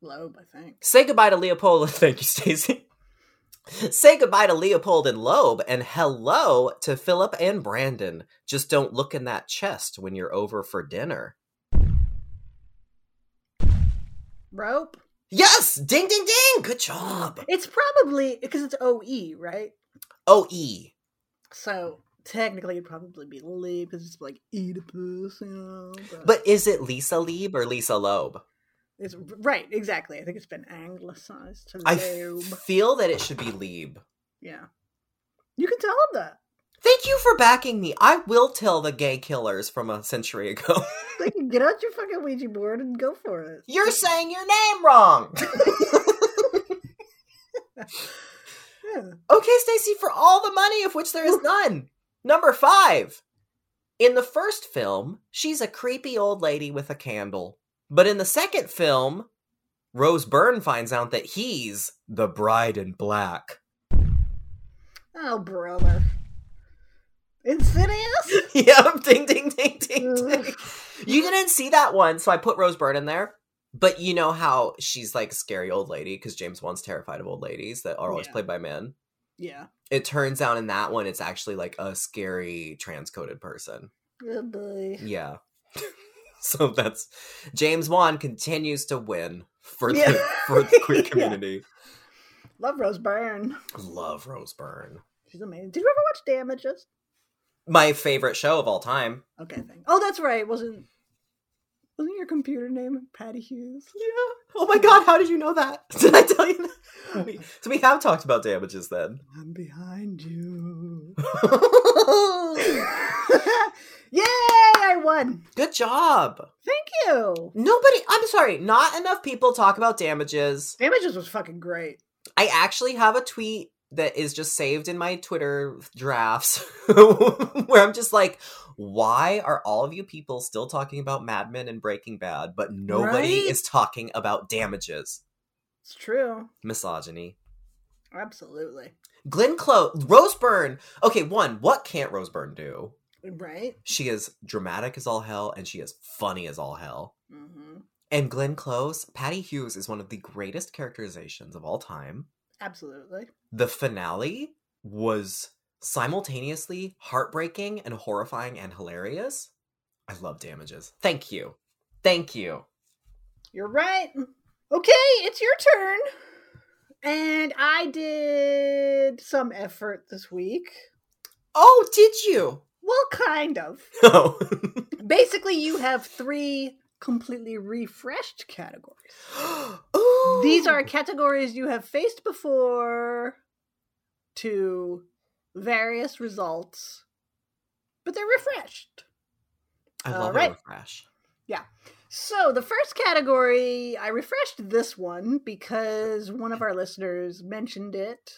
Loeb, I think. Say goodbye to Leopold. <laughs> Thank you, Stacie. Say goodbye to Leopold and Loeb, and hello to Philip and Brandon. Just don't look in that chest when you're over for dinner. Rope. Yes! Ding, ding, ding! Good job! It's probably because it's OE, right? O E. So technically it'd probably be Lee because it's like Oedipus, you know. But is it Lisa Lieb or Lisa Loeb? it's right, exactly. I think it's been anglicized to I Loeb. feel that it should be Lieb. yeah. You can tell him that. Thank you for backing me. I will tell the gay killers from a century ago. <laughs> Like, get out your fucking Ouija board and go for it. You're saying your name wrong. <laughs> <laughs> Yeah. Okay, Stacie, for all the money of which there is none. Number five. In the first film, she's a creepy old lady with a candle. But in the second film, Rose Byrne finds out that he's the bride in black. Oh, brother. Insidious? <laughs> yep, ding, ding, ding, ding, ding. You didn't see that one, so I put Rose Byrne in there. But you know how she's like a scary old lady because James Wan's terrified of old ladies that are always Yeah. played by men. Yeah. It turns out in that one, it's actually like a scary trans coded person. Good boy. Yeah. <laughs> so that's James Wan continues to win for the for the queer <laughs> Yeah. community. Love Rose Byrne. Love Rose Byrne. She's amazing. Did you ever watch Damages? My favorite show of all time. Okay, thank. Oh, that's right. Wasn't wasn't your computer name Patty Hewes? Yeah. Oh my god, how did you know that? <laughs> Did I tell you that? <laughs> We- so we have talked about damages then. I'm behind you. <laughs> Yay! I won. Good job. Thank you. Nobody, I'm sorry, not enough people talk about damages. Damages was fucking great. I actually have a tweet that is just saved in my Twitter drafts where I'm just like, why are all of you people still talking about Mad Men and Breaking Bad, but nobody Right? is talking about damages? It's true. Misogyny. Absolutely. Glenn Close, Rose Byrne. Okay, one, what can't Rose Byrne do? Right. She is dramatic as all hell and she is funny as all hell. hmm And Glenn Close, Patty Hewes is one of the greatest characterizations of all time. Absolutely. The finale was simultaneously heartbreaking and horrifying and hilarious. I love damages. Thank you. Thank you. You're right. Okay, it's your turn. And I did some effort this week. Oh, did you? Well, kind of. <laughs> Oh. Basically, you have three completely refreshed categories. <gasps> These are categories you have faced before to various results, but they're refreshed. I love right. refresh. Yeah. So, the first category, I refreshed this one because one of our listeners mentioned it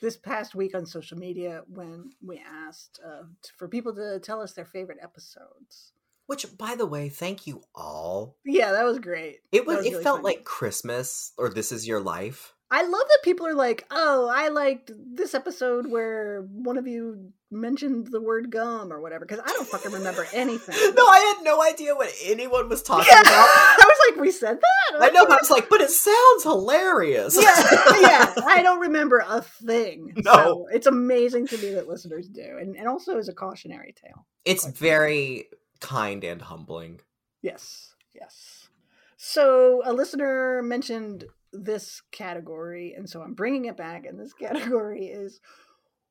this past week on social media when we asked uh, for people to tell us their favorite episodes. Which, by the way, thank you all. Yeah, that was great. It was. That it really felt funny. like Christmas or This Is Your Life. I love that people are like, "Oh, I liked this episode where one of you mentioned the word gum or whatever," because I don't fucking remember anything. <laughs> no, I had no idea what anyone was talking yeah, about. <laughs> I was like, "We said that." I know, but I was like, but it sounds hilarious. yeah, <laughs> yeah. I don't remember a thing. No. So it's amazing to me that listeners do, and and also as a cautionary tale. It's very kind and humbling. Yes, yes. So a listener mentioned this category, and so I'm bringing it back, and this <laughs> category is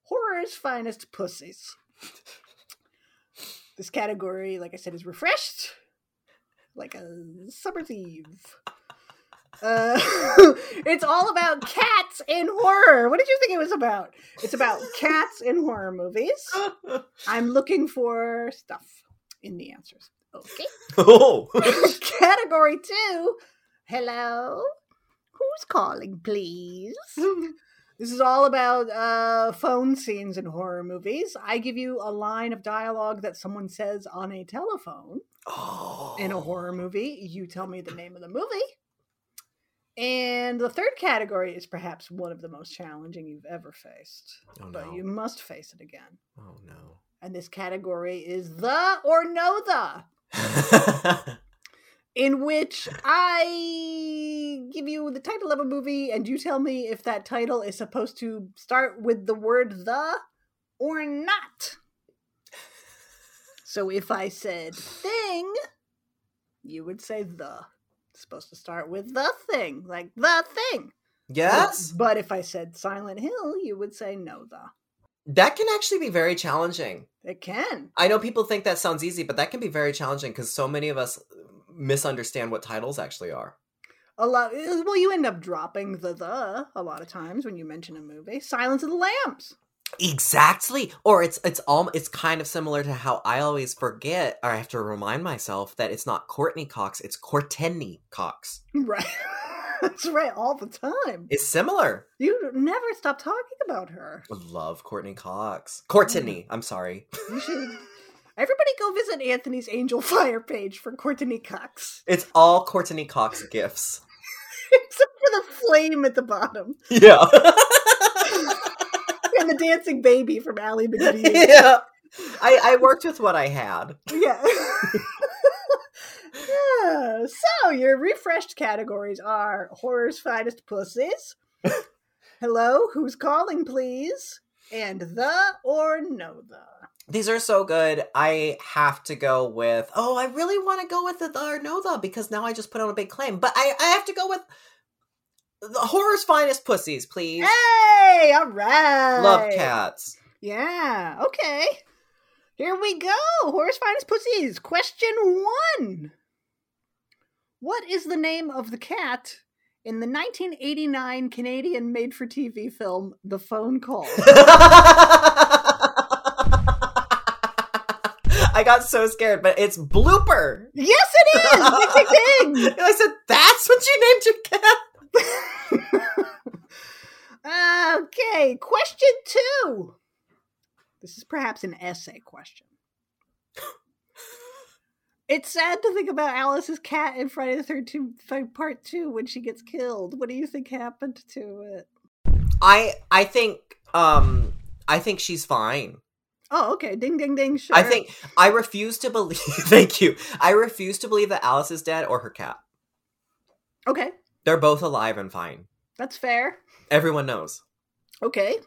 horror's finest pussies. this category, like I said, is refreshed, like a summer's eve. Uh, <laughs> it's all about cats in horror. What did you think it was about? It's about cats in horror movies. I'm looking for stuff in the answers. Okay. <laughs> oh, Category two. Hello. Who's calling, please? <laughs> This is all about uh, phone scenes in horror movies. I give you a line of dialogue that someone says on a telephone oh. in a horror movie. You tell me the name of the movie. And the third category is perhaps one of the most challenging you've ever faced. Oh But no! you must face it again. Oh no! And this category is the or no the. <laughs> in which I give you the title of a movie and you tell me if that title is supposed to start with the word the or not. So if I said thing, you would say the. It's supposed to start with the thing, like the thing. Yes. But if I said Silent Hill, you would say no the. That can actually be very challenging. It can. I know people think that sounds easy, but that can be very challenging because so many of us misunderstand what titles actually are. A lot. Eh, well, you end up dropping the the a lot of times when you mention a movie. Silence of the Lambs. Exactly. Or it's it's all it's kind of similar to how I always forget or I have to remind myself that it's not Courtney Cox, it's Courteney Cox. Right. <laughs> That's right. All the time. It's similar. You never stop talking about her. Love Courteney Cox. Courtney, mm. I'm sorry. You should. <laughs> Everybody go visit Anthony's Angel <laughs> Fire page for Courteney Cox. <laughs> It's all Courteney Cox gifts. Except for the flame at the bottom. <laughs> Yeah. And the dancing baby from Ally McBeal. yeah. I, I worked with what I had. Yeah. yeah. So your refreshed categories are horror's finest pussies. Hello, who's calling, please? And the or no the. These are so good. I have to go with. Oh, I really want to go with the, the the because now I just put on a big claim. But I, I have to go with the horror's finest pussies, please. Hey, all right. Love cats. Yeah, okay. Here we go. Horse finest pussies. Question one. What is the name of the cat in the 1989 Canadian made for TV film The Phone Call? <laughs> <laughs> I got so scared, but it's blooper. yes, it is. Ding, ding, ding. <laughs> I said, "That's what you named your cat." okay, question two. This is perhaps an essay question. It's sad to think about Alice's cat in Friday the Thirteenth Part Two when she gets killed. What do you think happened to it? I I think um I think she's fine. Oh, okay. Ding, ding, ding. Sure. I think I refuse to believe. <laughs> thank you. I refuse to believe that Alice is dead or her cat. Okay, They're both alive and fine. that's fair. Everyone knows. Okay.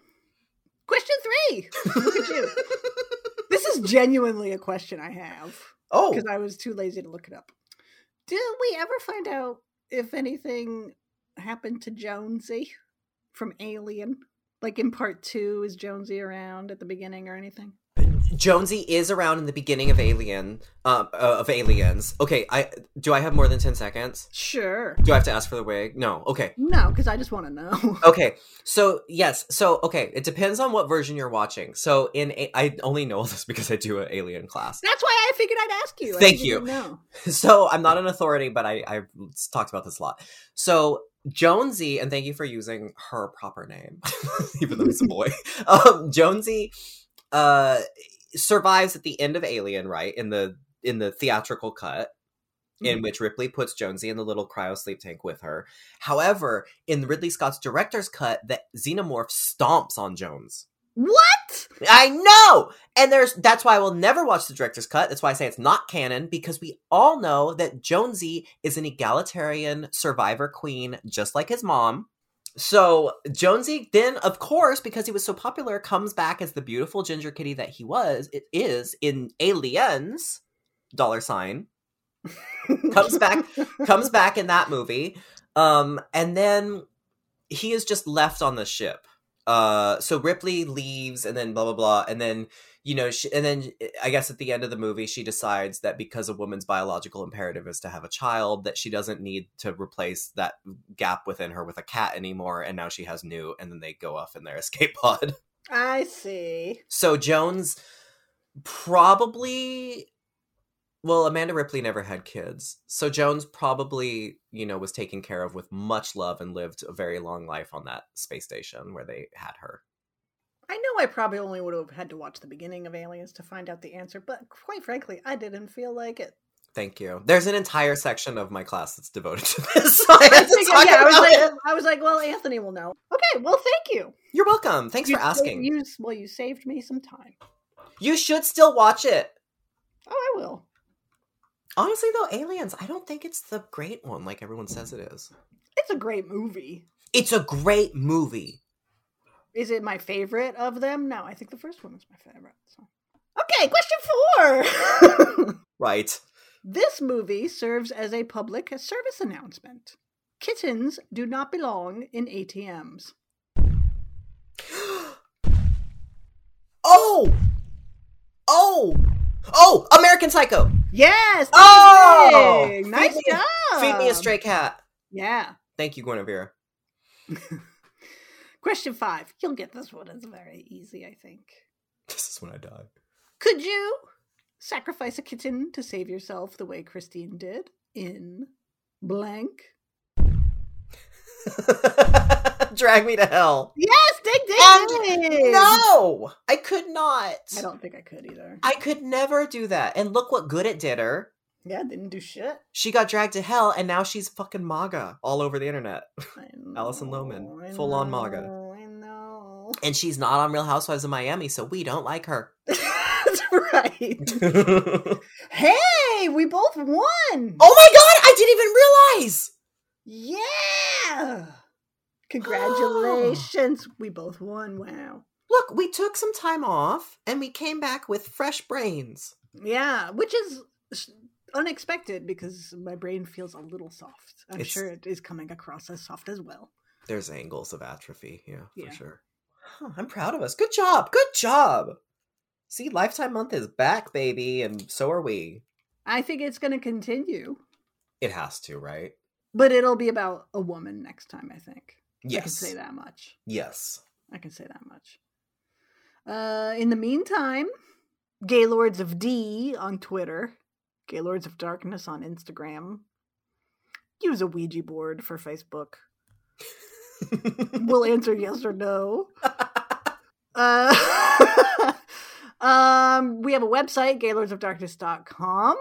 Question three. Look at you. <laughs> This is genuinely a question I have Oh, because I was too lazy to look it up. Did we ever find out if anything happened to Jonesy from Alien? Like in part two, is Jonesy around at the beginning or anything? Jonesy is around in the beginning of Alien, um, uh, of Aliens. Okay, I do. I have more than ten seconds. Sure. Do I have to ask for the wig? No. Okay. No, because I just want to know. <laughs> Okay. So yes. So okay. It depends on what version you're watching. So in a- I only know <laughs> this because I do an Alien class. That's why I figured I'd ask you. Thank you. know. <laughs> So I'm not an authority, but I I've talked about this a lot. So Jonesy, and thank you for using her proper name, <laughs> even though he's a boy. <laughs> Um, Jonesy uh, survives at the end of Alien, right in the in the theatrical cut. In Mhm. which Ripley puts Jonesy in the little cryo sleep tank with her. However, in Ridley Scott's director's cut, the xenomorph stomps on Jones. What? I know, and there's that's why I will never watch the director's cut. That's why I say it's not canon because we all know that Jonesy is an egalitarian survivor queen, just like his mom. So Jonesy then, of course, because he was so popular, comes back as the beautiful ginger kitty that he was. It is in Aliens, dollar sign <laughs> comes back comes back in that movie um and then he is just left on the ship uh so ripley leaves and then blah blah blah and then you know she, and then i guess at the end of the movie she decides that because a woman's biological imperative is to have a child that she doesn't need to replace that gap within her with a cat anymore and now she has new and then they go off in their <laughs> escape pod I see. so Jones probably well, Amanda Ripley never had kids. So Jones probably, you know, was taken care of with much love and lived a very long life on that space station where they had her. I know I probably only would have had to watch the beginning of Aliens to find out the answer, but quite frankly, I didn't feel like it. Thank you. There's an entire section of my class that's devoted to <laughs> this. So I had figured- talk yeah, I was like. I was like, well, Anthony will know. Okay, well, thank you. You're welcome. Thanks You for asking. You, well, you saved me some time. You should still watch it. Oh, I will. Honestly, though, Aliens, I don't think it's the great one like everyone says it is. It's a great movie. It's a great movie. Is it my favorite of them? No, I think the first one is my favorite. So. Okay, question four. <laughs> Right. this movie serves as a public service announcement. Kittens do not belong in ATMs. <gasps> oh! Oh! Oh! American Psycho! Yes. Oh! nice Feed me- job. Feed me a stray cat. Yeah. Thank you, Guinevere. <laughs> Question five. You'll get this one. It's very easy, I think. This is when I die. Could you sacrifice a kitten to save yourself the way Christine did in blank? <laughs> Drag me to hell. Yes, ding ding. And ding. No! I could not. I don't think I could either. I could never do that. And look what good it did her. Yeah, didn't do shit. She got dragged to hell, and now she's fucking MAGA all over the internet. I <laughs> Alison Lohman, full on MAGA. I know. And she's not on Real Housewives of Miami, so we don't like her. <laughs> That's right. <laughs> hey, we both won. Oh my god, I didn't even realize! Yeah. Oh. Congratulations. we both won. Wow. Look, we took some time off and we came back with fresh brains. Yeah, which is unexpected because my brain feels a little soft. I'm It's- sure it is coming across as soft as well. There's angles of atrophy, yeah, Yeah. for sure. Huh, I'm proud of us. Good job. Good job. See, Lifetime Month is back, baby, and so are we. I think it's going to continue, It has to, right? but it'll be about a woman next time, I think. I can Yes. say that much. Yes. I can say that much. Uh, in the meantime, Gaylords of D on Twitter, Gaylords of Darkness on Instagram. Use a Ouija board for Facebook. We'll answer yes or no. <laughs> Uh, <laughs> um, we have a website, gaylordsofdarkness.com.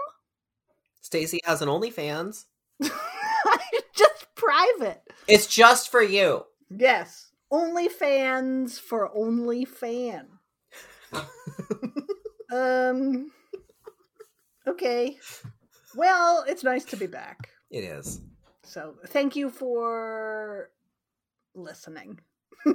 Stacie has an OnlyFans. <laughs> I Just private. It's just for you. Yes. Only fans for only fan. <laughs> um Okay. Well, it's nice to be back. It is. So, thank you for listening. <laughs>